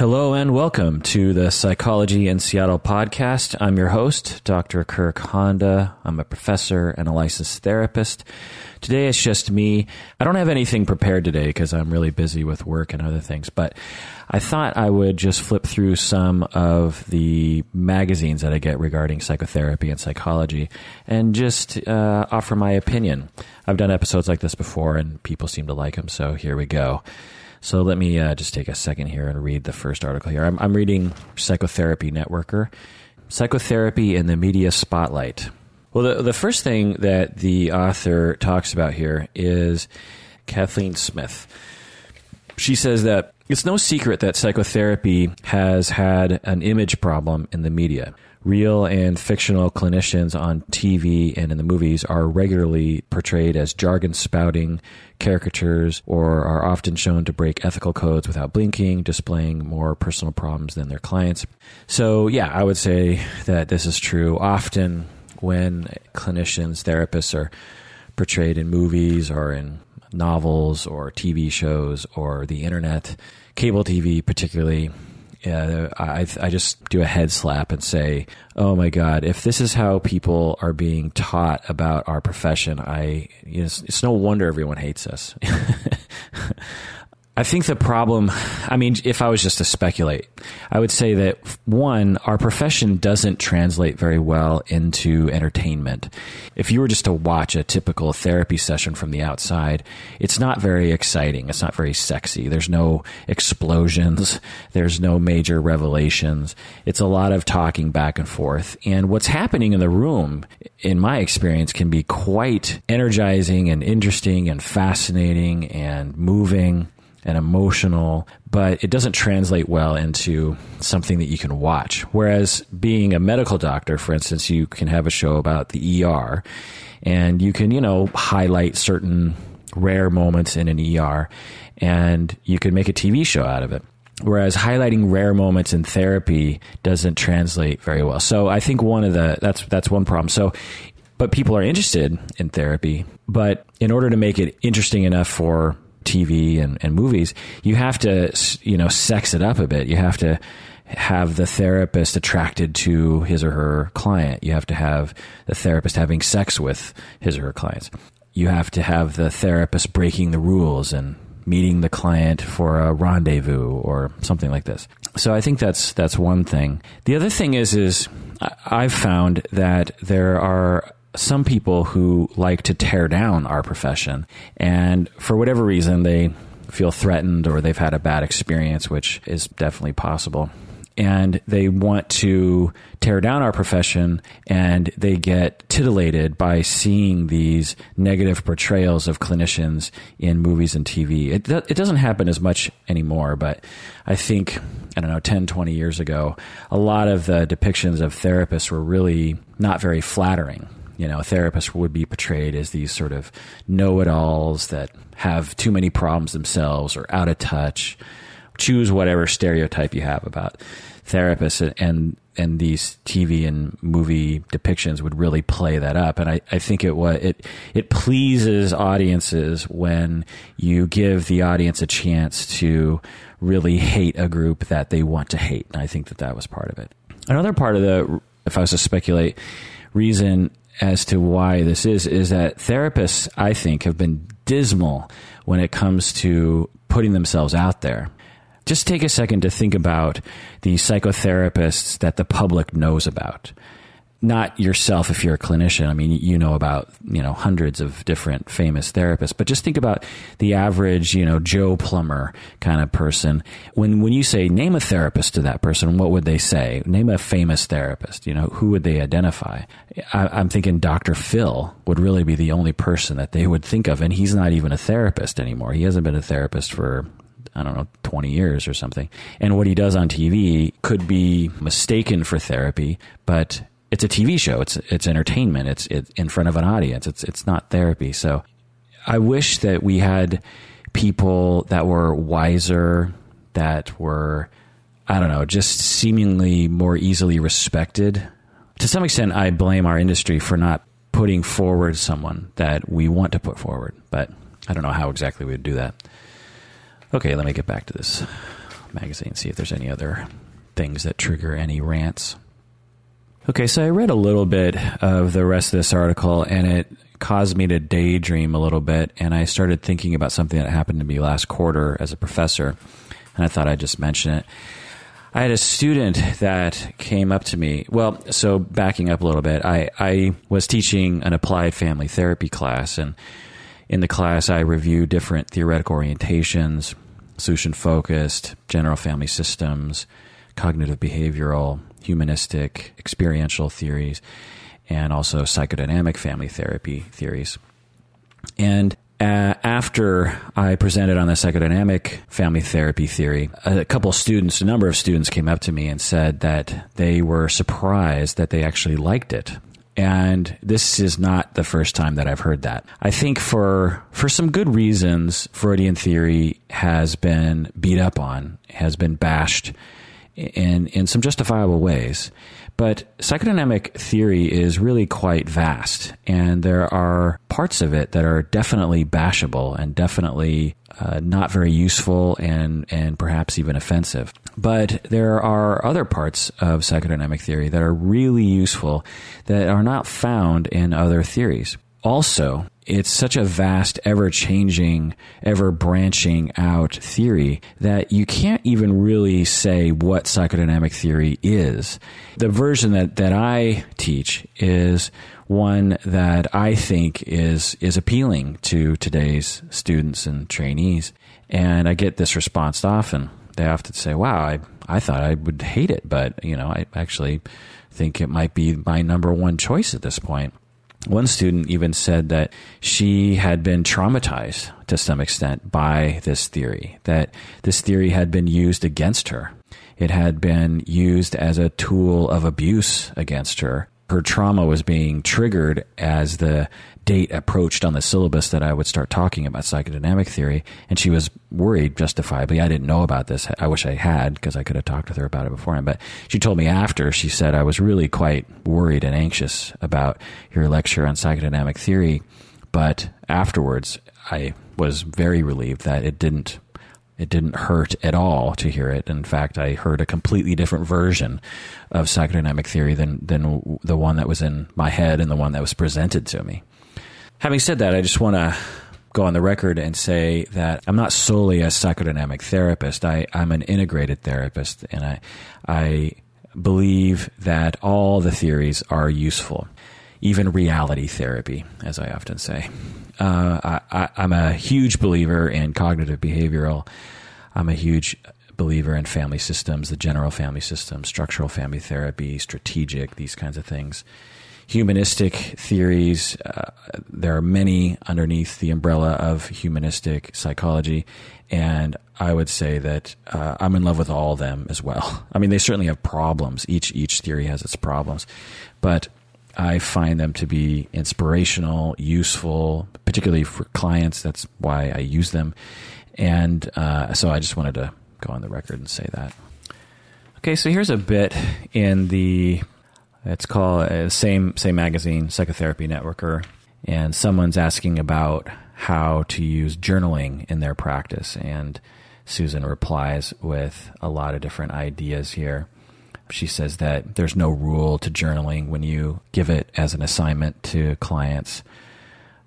Hello and welcome to the Psychology in Seattle podcast. I'm your host, Dr. Kirk Honda. I'm a professor and a licensed therapist. Today it's just me. I don't have anything prepared today because I'm really busy with work and other things, but I thought I would just flip through some of the magazines that I get regarding psychotherapy and psychology and just uh, offer my opinion. I've done episodes like this before and people seem to like them, so here we go. So let me uh, just take a second here and read the first article here. I'm, I'm reading Psychotherapy Networker, Psychotherapy in the Media Spotlight. Well, the, the first thing that the author talks about here is Kathleen Smith. She says that it's no secret that psychotherapy has had an image problem in the media real and fictional clinicians on TV and in the movies are regularly portrayed as jargon spouting caricatures or are often shown to break ethical codes without blinking, displaying more personal problems than their clients. So, yeah, I would say that this is true. Often when clinicians, therapists are portrayed in movies or in novels or TV shows or the internet, cable TV particularly, yeah, I, I just do a head slap and say, oh my God, if this is how people are being taught about our profession, I, you know, it's, it's no wonder everyone hates us. I think the problem, I mean, if I was just to speculate, I would say that one, our profession doesn't translate very well into entertainment. If you were just to watch a typical therapy session from the outside, it's not very exciting. It's not very sexy. There's no explosions. There's no major revelations. It's a lot of talking back and forth. And what's happening in the room, in my experience, can be quite energizing and interesting and fascinating and moving and emotional, but it doesn't translate well into something that you can watch. Whereas being a medical doctor, for instance, you can have a show about the ER and you can, you know, highlight certain rare moments in an ER and you can make a TV show out of it. Whereas highlighting rare moments in therapy doesn't translate very well. So I think one of the that's that's one problem. So but people are interested in therapy, but in order to make it interesting enough for TV and, and movies, you have to, you know, sex it up a bit. You have to have the therapist attracted to his or her client. You have to have the therapist having sex with his or her clients. You have to have the therapist breaking the rules and meeting the client for a rendezvous or something like this. So I think that's that's one thing. The other thing is is I've found that there are some people who like to tear down our profession, and for whatever reason, they feel threatened or they've had a bad experience, which is definitely possible. And they want to tear down our profession, and they get titillated by seeing these negative portrayals of clinicians in movies and TV. It, it doesn't happen as much anymore, but I think, I don't know, 10, 20 years ago, a lot of the depictions of therapists were really not very flattering you know, therapists would be portrayed as these sort of know-it-alls that have too many problems themselves or out of touch. Choose whatever stereotype you have about therapists, and and these TV and movie depictions would really play that up. And I, I think it what it it pleases audiences when you give the audience a chance to really hate a group that they want to hate. And I think that that was part of it. Another part of the, if I was to speculate, reason as to why this is is that therapists, I think, have been dismal when it comes to putting themselves out there. Just take a second to think about the psychotherapists that the public knows about not yourself if you're a clinician. I mean, you know about, you know, hundreds of different famous therapists, but just think about the average, you know, Joe Plumber kind of person. When, when you say name a therapist to that person, what would they say? Name a famous therapist, you know, who would they identify? I, I'm thinking Dr. Phil would really be the only person that they would think of. And he's not even a therapist anymore. He hasn't been a therapist for I don't know, 20 years or something. And what he does on TV could be mistaken for therapy, but it's a TV show. It's it's entertainment. It's it's in front of an audience. It's it's not therapy. So I wish that we had people that were wiser, that were I don't know, just seemingly more easily respected. To some extent, I blame our industry for not putting forward someone that we want to put forward, but I don't know how exactly we would do that. Okay, let me get back to this magazine, see if there's any other things that trigger any rants. Okay, so I read a little bit of the rest of this article and it caused me to daydream a little bit. And I started thinking about something that happened to me last quarter as a professor. And I thought I'd just mention it. I had a student that came up to me. Well, so backing up a little bit, I, I was teaching an applied family therapy class. And in the class, I review different theoretical orientations, solution focused, general family systems, cognitive behavioral, humanistic, experiential theories and also psychodynamic family therapy theories. And uh, after I presented on the psychodynamic family therapy theory, a couple students, a number of students came up to me and said that they were surprised that they actually liked it. And this is not the first time that I've heard that. I think for for some good reasons, Freudian theory has been beat up on, has been bashed in in some justifiable ways. But psychodynamic theory is really quite vast, and there are parts of it that are definitely bashable and definitely uh, not very useful and, and perhaps even offensive. But there are other parts of psychodynamic theory that are really useful that are not found in other theories. Also, it's such a vast, ever changing, ever branching out theory that you can't even really say what psychodynamic theory is. The version that, that I teach is one that I think is, is appealing to today's students and trainees. And I get this response often. They often say, wow, I, I thought I would hate it, but, you know, I actually think it might be my number one choice at this point. One student even said that she had been traumatized to some extent by this theory, that this theory had been used against her. It had been used as a tool of abuse against her. Her trauma was being triggered as the date approached on the syllabus that I would start talking about psychodynamic theory, and she was worried, justifiably. I didn't know about this. I wish I had because I could have talked with her about it beforehand. But she told me after, she said, I was really quite worried and anxious about your lecture on psychodynamic theory. But afterwards, I was very relieved that it didn't it didn't hurt at all to hear it. In fact, I heard a completely different version of psychodynamic theory than than the one that was in my head and the one that was presented to me. Having said that, I just want to go on the record and say that I'm not solely a psychodynamic therapist. I, I'm an integrated therapist, and I, I believe that all the theories are useful, even reality therapy, as I often say. Uh, I, am a huge believer in cognitive behavioral. I'm a huge believer in family systems, the general family system, structural family therapy, strategic, these kinds of things humanistic theories. Uh, there are many underneath the umbrella of humanistic psychology, and I would say that uh, I'm in love with all of them as well. I mean, they certainly have problems. Each each theory has its problems, but I find them to be inspirational, useful, particularly for clients. That's why I use them, and uh, so I just wanted to go on the record and say that. Okay, so here's a bit in the it's called uh, same same magazine, Psychotherapy Networker, and someone's asking about how to use journaling in their practice, and Susan replies with a lot of different ideas here. She says that there's no rule to journaling when you give it as an assignment to clients.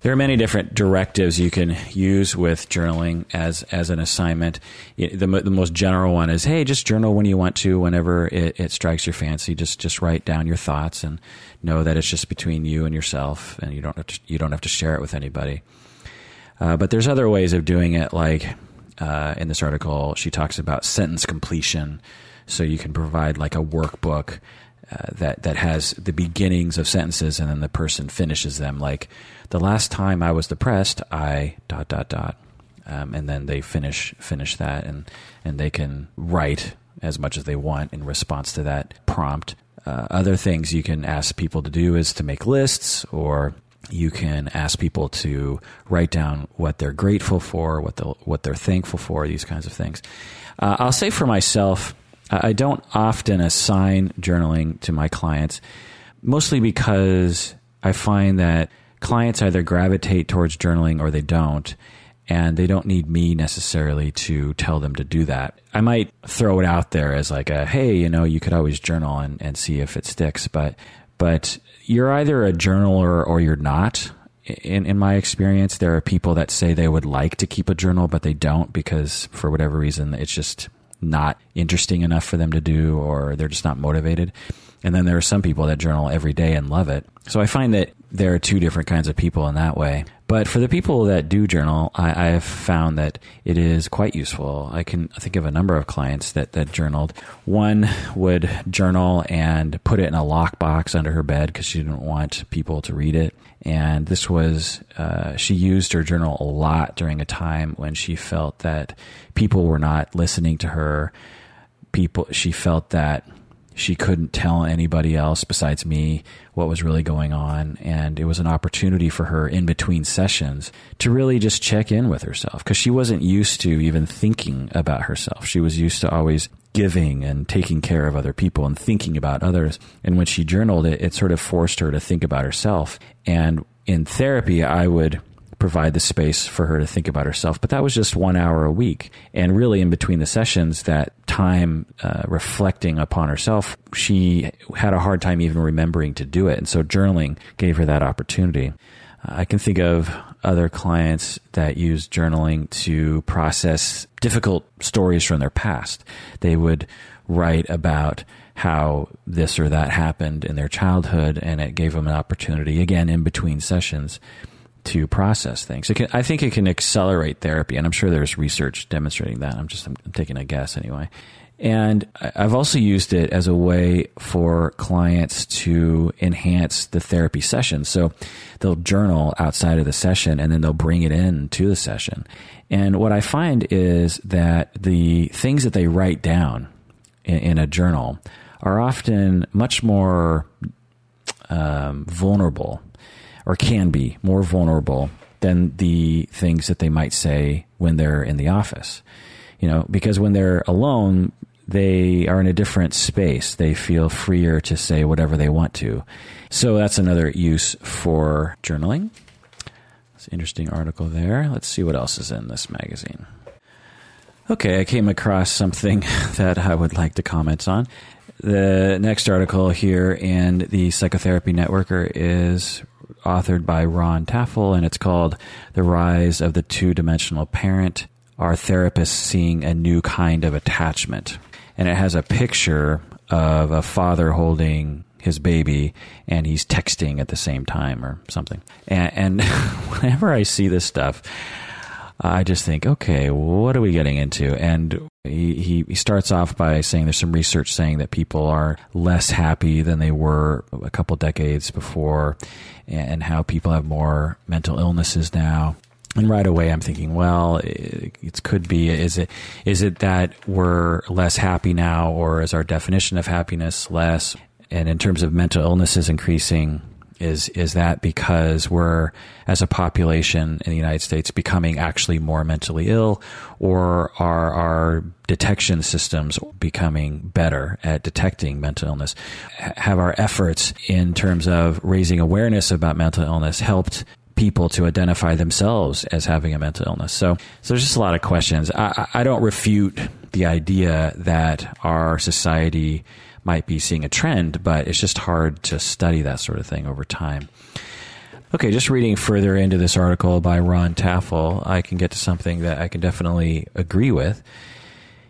There are many different directives you can use with journaling as as an assignment. The, the most general one is, hey, just journal when you want to, whenever it, it strikes your fancy. Just just write down your thoughts and know that it's just between you and yourself, and you don't have to, you don't have to share it with anybody. Uh, but there's other ways of doing it, like uh, in this article, she talks about sentence completion. So you can provide like a workbook uh, that that has the beginnings of sentences and then the person finishes them. Like the last time I was depressed, I dot dot dot, um, and then they finish finish that, and and they can write as much as they want in response to that prompt. Uh, other things you can ask people to do is to make lists, or you can ask people to write down what they're grateful for, what the what they're thankful for, these kinds of things. Uh, I'll say for myself I don't often assign journaling to my clients, mostly because I find that clients either gravitate towards journaling or they don't. and they don't need me necessarily to tell them to do that. I might throw it out there as like a, hey, you know, you could always journal and, and see if it sticks, but, but you're either a journaler or you're not. In, in my experience, there are people that say they would like to keep a journal, but they don't because for whatever reason, it's just not interesting enough for them to do or they're just not motivated. And then there are some people that journal every day and love it. So I find that there are two different kinds of people in that way. But for the people that do journal, I, I, have found that it is quite useful. I can think of a number of clients that, that journaled. One would journal and put it in a lockbox under her bed because she didn't want people to read it. And this was, uh, she used her journal a lot during a time when she felt that people were not listening to her. People, she felt that she couldn't tell anybody else besides me what was really going on. And it was an opportunity for her in between sessions to really just check in with herself because she wasn't used to even thinking about herself. She was used to always giving and taking care of other people and thinking about others. And when she journaled it, it sort of forced her to think about herself. And in therapy, I would provide the space for her to think about herself. But that was just one hour a week. And really, in between the sessions, that time uh, reflecting upon herself, she had a hard time even remembering to do it. And so journaling gave her that opportunity. I can think of other clients that use journaling to process difficult stories from their past. They would write about how this or that happened in their childhood, and it gave them an opportunity, again, in between sessions, to process things. Can, I think it can accelerate therapy, and I'm sure there's research demonstrating that. I'm just I'm taking a guess anyway. And I've also used it as a way for clients to enhance the therapy session. So they'll journal outside of the session and then they'll bring it in to the session. And what I find is that the things that they write down in, in a journal are often much more um, vulnerable or can be more vulnerable than the things that they might say when they're in the office. You know, because when they're alone, they are in a different space. They feel freer to say whatever they want to. So that's another use for journaling. It's an interesting article there. Let's see what else is in this magazine. Okay, I came across something that I would like to comment on. The next article here in the Psychotherapy Networker is authored by Ron Taffel, and it's called The Rise of the Two Dimensional Parent Are Therapists Seeing a New Kind of Attachment? And it has a picture of a father holding his baby and he's texting at the same time or something. And, and whenever I see this stuff, I just think, okay, what are we getting into? And he, he starts off by saying there's some research saying that people are less happy than they were a couple decades before, and how people have more mental illnesses now. And right away, I'm thinking, well, it, it, could be is it is it that we're less happy now, or is our definition of happiness less? And in terms of mental illnesses increasing, is is that because we're as a population in the United States becoming actually more mentally ill or are our detection systems becoming better at detecting mental illness? Have our efforts in terms of raising awareness about mental illness helped people to identify themselves as having a mental illness? So so there's just a lot of questions. I, I don't refute the idea that our society might be seeing a trend, but it's just hard to study that sort of thing over time. Okay, just reading further into this article by Ron Taffel, I can get to something that I can definitely agree with.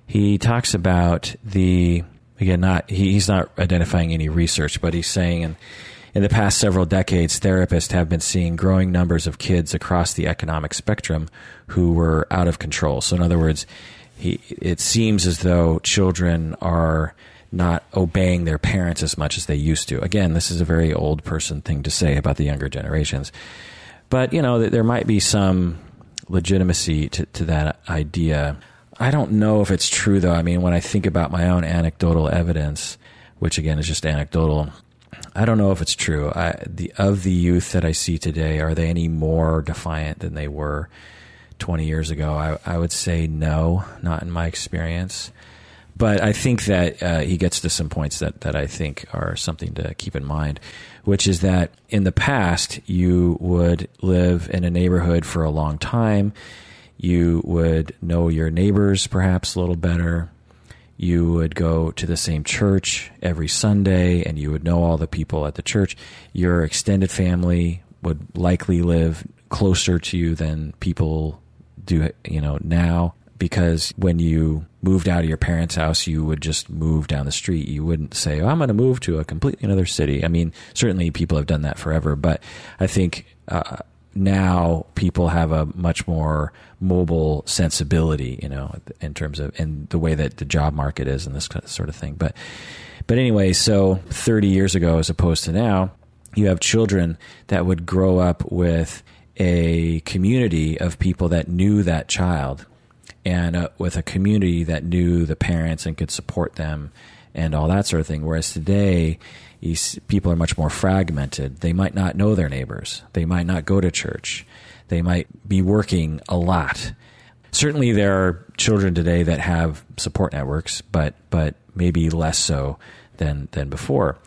He talks about the again, not he, he's not identifying any research, but he's saying in in the past several decades, therapists have been seeing growing numbers of kids across the economic spectrum who were out of control. So, in other words, he, it seems as though children are not obeying their parents as much as they used to. Again, this is a very old person thing to say about the younger generations. But, you know, there might be some legitimacy to, to that idea. I don't know if it's true, though. I mean, when I think about my own anecdotal evidence, which again is just anecdotal, I don't know if it's true. I, the, of the youth that I see today, are they any more defiant than they were 20 years ago? I, I would say no, not in my experience. But I think that uh, he gets to some points that, that I think are something to keep in mind, which is that in the past, you would live in a neighborhood for a long time. You would know your neighbors perhaps a little better. You would go to the same church every Sunday and you would know all the people at the church. Your extended family would likely live closer to you than people do, you know, now because when you moved out of your parents' house, you would just move down the street. You wouldn't say, oh, I'm going to move to a completely another city. I mean, certainly people have done that forever, but I think uh, now people have a much more mobile sensibility, you know, in terms of in the way that the job market is and this sort of thing. But but anyway, so 30 years ago as opposed to now, you have children that would grow up with a community of people that knew that child and uh, with a community that knew the parents and could support them and all that sort of thing. Whereas today, people are much more fragmented. They might not know their neighbors. They might not go to church. They might be working a lot. Certainly, there are children today that have support networks, but but maybe less so than than before.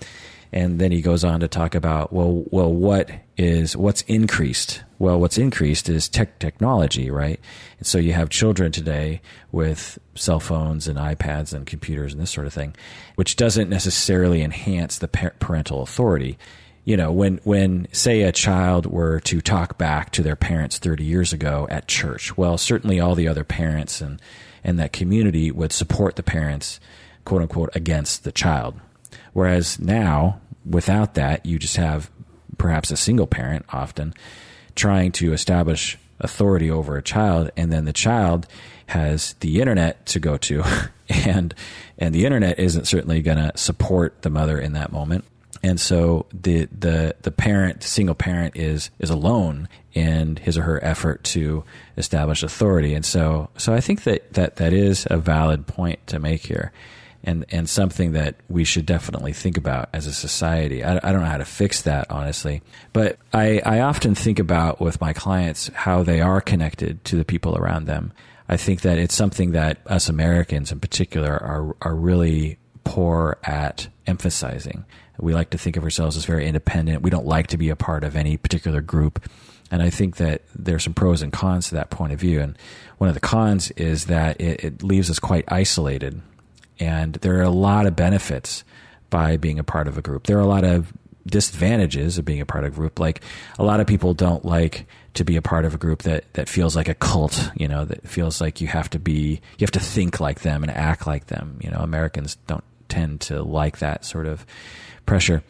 And then he goes on to talk about well, well, what is what's increased? Well, what's increased is tech technology, right? And so you have children today with cell phones and iPads and computers and this sort of thing, which doesn't necessarily enhance the parental authority. You know, when when say a child were to talk back to their parents 30 years ago at church, well, certainly all the other parents and and that community would support the parents, quote unquote, against the child Whereas now, without that, you just have perhaps a single parent often trying to establish authority over a child, and then the child has the internet to go to, and and the internet isn't certainly going to support the mother in that moment. And so the the the parent, single parent, is is alone in his or her effort to establish authority. And so so I think that that that is a valid point to make here and and something that we should definitely think about as a society. I, I, don't know how to fix that honestly, but I, I often think about with my clients how they are connected to the people around them. I think that it's something that us Americans in particular are are really poor at emphasizing. We like to think of ourselves as very independent. We don't like to be a part of any particular group. And I think that there's some pros and cons to that point of view. And one of the cons is that it, it leaves us quite isolated and there are a lot of benefits by being a part of a group. There are a lot of disadvantages of being a part of a group. Like a lot of people don't like to be a part of a group that, that feels like a cult, you know, that feels like you have to be, you have to think like them and act like them. You know, Americans don't tend to like that sort of pressure.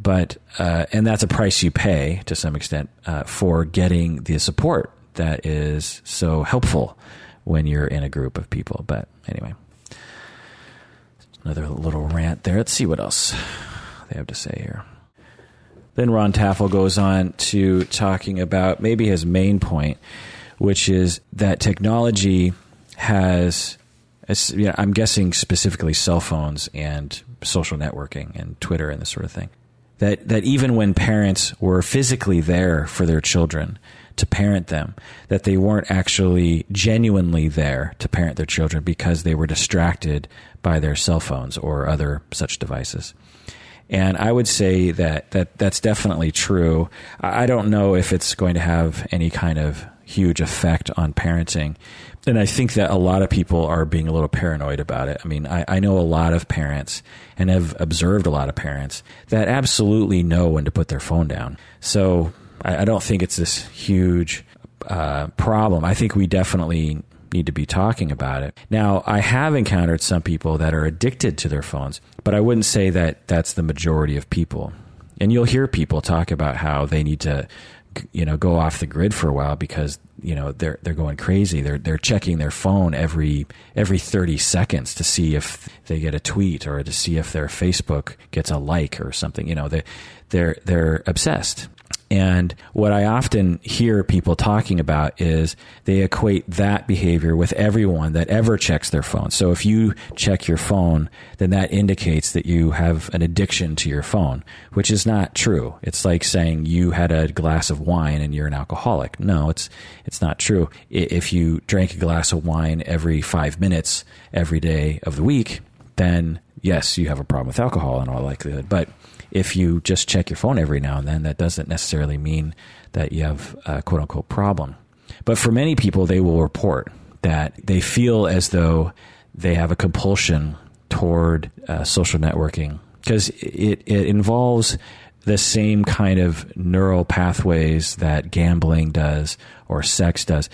But, uh, and that's a price you pay to some extent uh, for getting the support that is so helpful when you're in a group of people. But anyway. Another little rant there. Let's see what else they have to say here. Then Ron Taffel goes on to talking about maybe his main point, which is that technology has, you know, I'm guessing specifically cell phones and social networking and Twitter and this sort of thing. That, that even when parents were physically there for their children, to parent them, that they weren't actually genuinely there to parent their children because they were distracted by their cell phones or other such devices. And I would say that, that that's definitely true. I don't know if it's going to have any kind of huge effect on parenting. And I think that a lot of people are being a little paranoid about it. I mean, I, I know a lot of parents and have observed a lot of parents that absolutely know when to put their phone down. So I, I don't think it's this huge uh, problem. I think we definitely need to be talking about it. Now, I have encountered some people that are addicted to their phones, but I wouldn't say that that's the majority of people. And you'll hear people talk about how they need to you know go off the grid for a while because you know they're they're going crazy they're they're checking their phone every every 30 seconds to see if they get a tweet or to see if their Facebook gets a like or something you know they they're they're obsessed and what I often hear people talking about is they equate that behavior with everyone that ever checks their phone. So if you check your phone, then that indicates that you have an addiction to your phone, which is not true. It's like saying you had a glass of wine and you're an alcoholic. No, it's, it's not true. If you drank a glass of wine every five minutes every day of the week, then yes, you have a problem with alcohol in all likelihood. But if you just check your phone every now and then, that doesn't necessarily mean that you have a quote unquote problem. But for many people, they will report that they feel as though they have a compulsion toward uh, social networking because it, it involves the same kind of neural pathways that gambling does or sex does.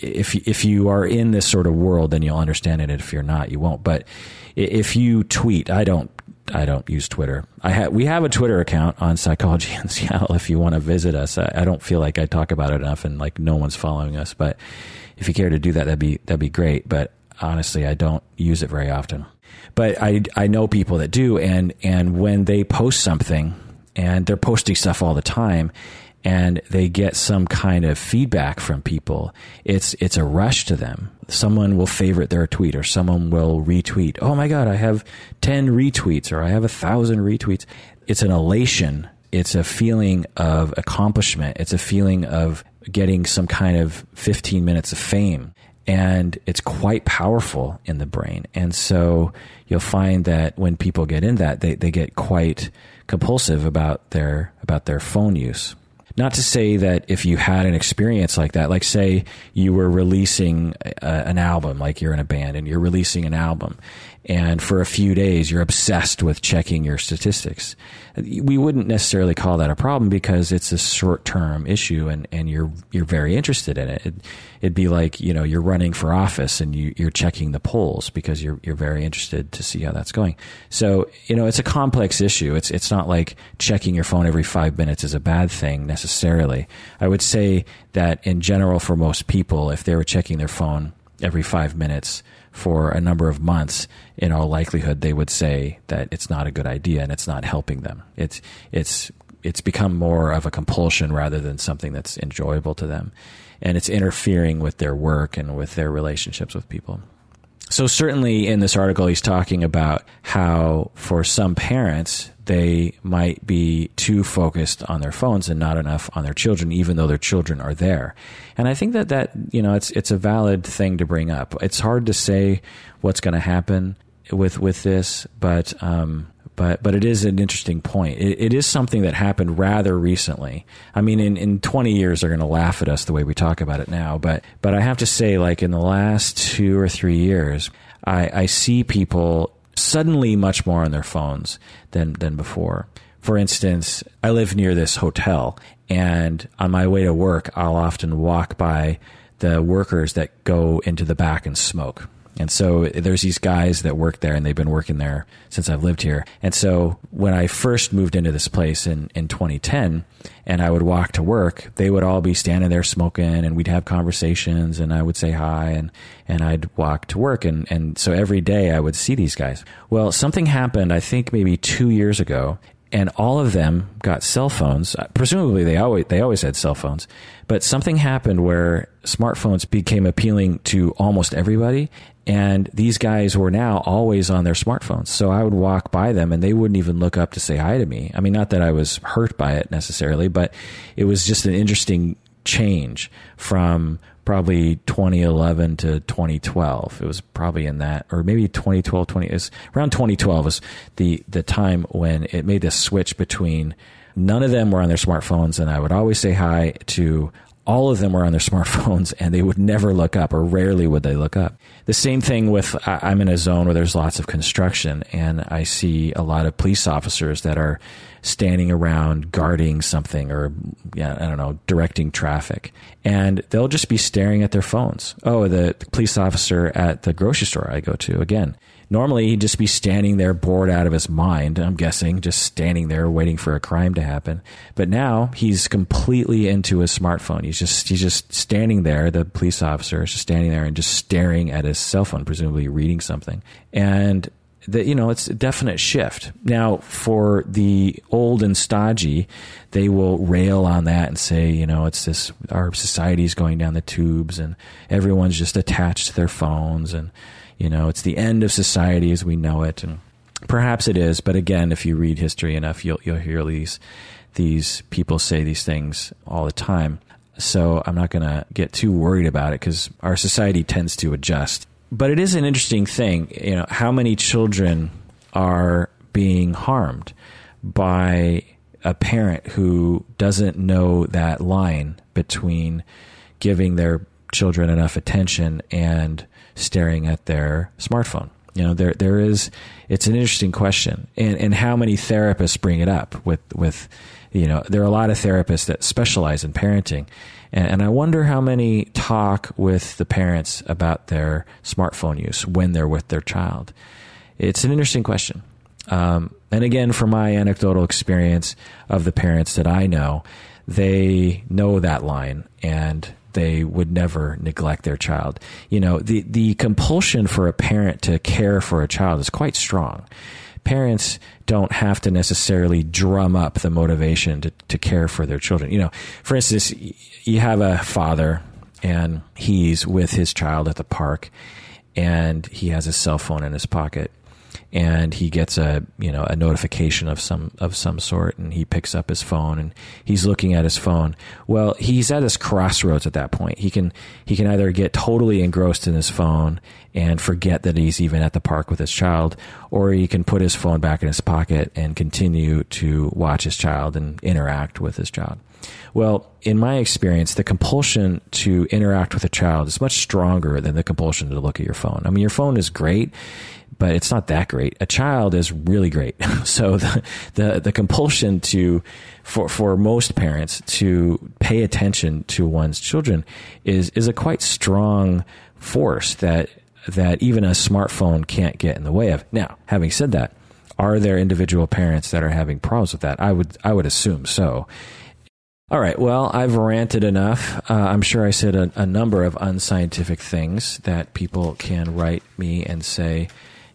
If if you are in this sort of world, then you'll understand it. If you're not, you won't. But if you tweet, I don't. I don't use Twitter. I ha- we have a Twitter account on Psychology in Seattle. If you want to visit us, I, I don't feel like I talk about it enough, and like no one's following us. But if you care to do that, that'd be that'd be great. But honestly, I don't use it very often. But I I know people that do, and and when they post something, and they're posting stuff all the time, and they get some kind of feedback from people, it's it's a rush to them. Someone will favorite their tweet, or someone will retweet. Oh my god, I have ten retweets, or I have a thousand retweets. It's an elation. It's a feeling of accomplishment. It's a feeling of getting some kind of 15 minutes of fame and it's quite powerful in the brain. And so you'll find that when people get in that, they, they get quite compulsive about their about their phone use. Not to say that if you had an experience like that, like say you were releasing a, an album, like you're in a band and you're releasing an album, and for a few days you're obsessed with checking your statistics. We wouldn't necessarily call that a problem because it's a short term issue and, and you're you're very interested in it. it. It'd be like you know you're running for office and you, you're checking the polls because you're you're very interested to see how that's going. So you know it's a complex issue. It's it's not like checking your phone every five minutes is a bad thing necessarily. I would say that in general for most people, if they were checking their phone every five minutes for a number of months, in all likelihood, they would say that it's not a good idea and it's not helping them. It's it's it's become more of a compulsion rather than something that's enjoyable to them, and it's interfering with their work and with their relationships with people. So certainly in this article, he's talking about how for some parents they might be too focused on their phones and not enough on their children, even though their children are there. And I think that that you know it's it's a valid thing to bring up. It's hard to say what's going to happen with with this, but um, but but it is an interesting point. It, it is something that happened rather recently. I mean, in, in 20 years, they're going to laugh at us the way we talk about it now. But but I have to say, like in the last two or three years, I, I see people suddenly much more on their phones than than before. For instance, I live near this hotel, and on my way to work, I'll often walk by the workers that go into the back and smoke. And so there's these guys that work there and they've been working there since I've lived here. And so when I first moved into this place in, in 2010 and I would walk to work, they would all be standing there smoking and we'd have conversations and I would say hi and, and I'd walk to work. And, and so every day I would see these guys. Well, something happened, I think maybe two years ago and all of them got cell phones. Presumably, they always they always had cell phones, but something happened where smartphones became appealing to almost everybody, and these guys were now always on their smartphones. So I would walk by them and they wouldn't even look up to say hi to me. I mean, not that I was hurt by it necessarily, but it was just an interesting change from probably 2011 to 2012. It was probably in that, or maybe 2012, 20, is around 2012 was the, the time when it made this switch between none of them were on their smartphones and I would always say hi to all of them were on their smartphones and they would never look up or rarely would they look up. The same thing with I'm in a zone where there's lots of construction and I see a lot of police officers that are standing around guarding something or yeah, I don't know, directing traffic. And they'll just be staring at their phones. Oh, the, the police officer at the grocery store I go to again Normally, he'd just be standing there bored out of his mind, I'm guessing, just standing there waiting for a crime to happen. But now he's completely into his smartphone. He's just he's just standing there, the police officer is just standing there and just staring at his cell phone, presumably reading something. And that you know it's a definite shift now for the old and stodgy they will rail on that and say you know it's this our society's going down the tubes and everyone's just attached to their phones and you know, it's the end of society as we know it, and perhaps it is. But again, if you read history enough, you'll you'll hear these these people say these things all the time. So I'm not going to get too worried about it because our society tends to adjust. But it is an interesting thing, you know, how many children are being harmed by a parent who doesn't know that line between giving their children enough attention and staring at their smartphone? You know, there there is. It's an interesting question, and and how many therapists bring it up with with, you know, there are a lot of therapists that specialize in parenting, and, and I wonder how many talk with the parents about their smartphone use when they're with their child. It's an interesting question. Um, and again, from my anecdotal experience of the parents that I know, they know that line and they would never neglect their child. You know, the, the compulsion for a parent to care for a child is quite strong. Parents don't have to necessarily drum up the motivation to, to care for their children. You know, for instance, you have a father and he's with his child at the park and he has his cell phone in his pocket and he gets a you know a notification of some of some sort and he picks up his phone and he's looking at his phone. Well he's at this crossroads at that point. He can he can either get totally engrossed in his phone and forget that he's even at the park with his child or he can put his phone back in his pocket and continue to watch his child and interact with his child. Well, in my experience, the compulsion to interact with a child is much stronger than the compulsion to look at your phone. I mean, your phone is great, but it's not that great. A child is really great. so the, the, the compulsion to, for, for most parents to pay attention to one's children is, is a quite strong force that, that even a smartphone can't get in the way of. Now, having said that, are there individual parents that are having problems with that? I would, I would assume so. All right. Well, I've ranted enough. Uh, I'm sure I said a, a, number of unscientific things that people can write me and say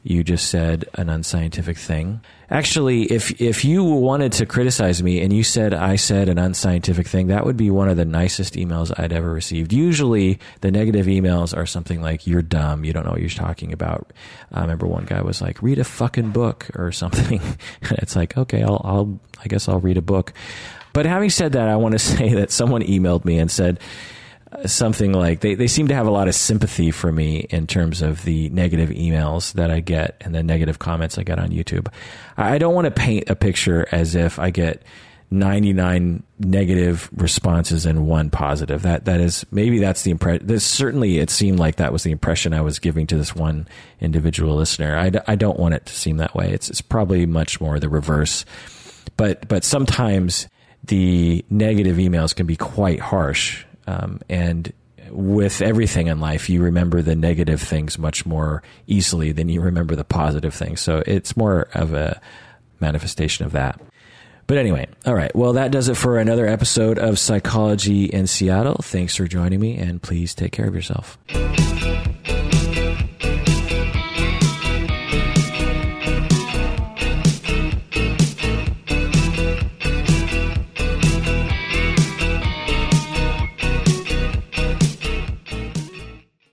you just said an unscientific thing. Actually, if if you wanted to criticize me and you said I said an unscientific thing, that would be one of the nicest emails I'd ever received. Usually, the negative emails are something like "You're dumb. You don't know what you're talking about." I remember one guy was like, "Read a fucking book" or something. it's like, okay, I'll, I'll I guess I'll read a book. But having said that, I want to say that someone emailed me and said something like they, they seem to have a lot of sympathy for me in terms of the negative emails that I get and the negative comments I get on YouTube. I don't want to paint a picture as if I get 99 negative responses and one positive. That that is maybe that's the impression. Certainly, it seemed like that was the impression I was giving to this one individual listener. I, I don't want it to seem that way. It's it's probably much more the reverse. But but sometimes the negative emails can be quite harsh. Um, and with everything in life, you remember the negative things much more easily than you remember the positive things. So it's more of a manifestation of that. But anyway, all right. Well, that does it for another episode of Psychology in Seattle. Thanks for joining me, and please take care of yourself.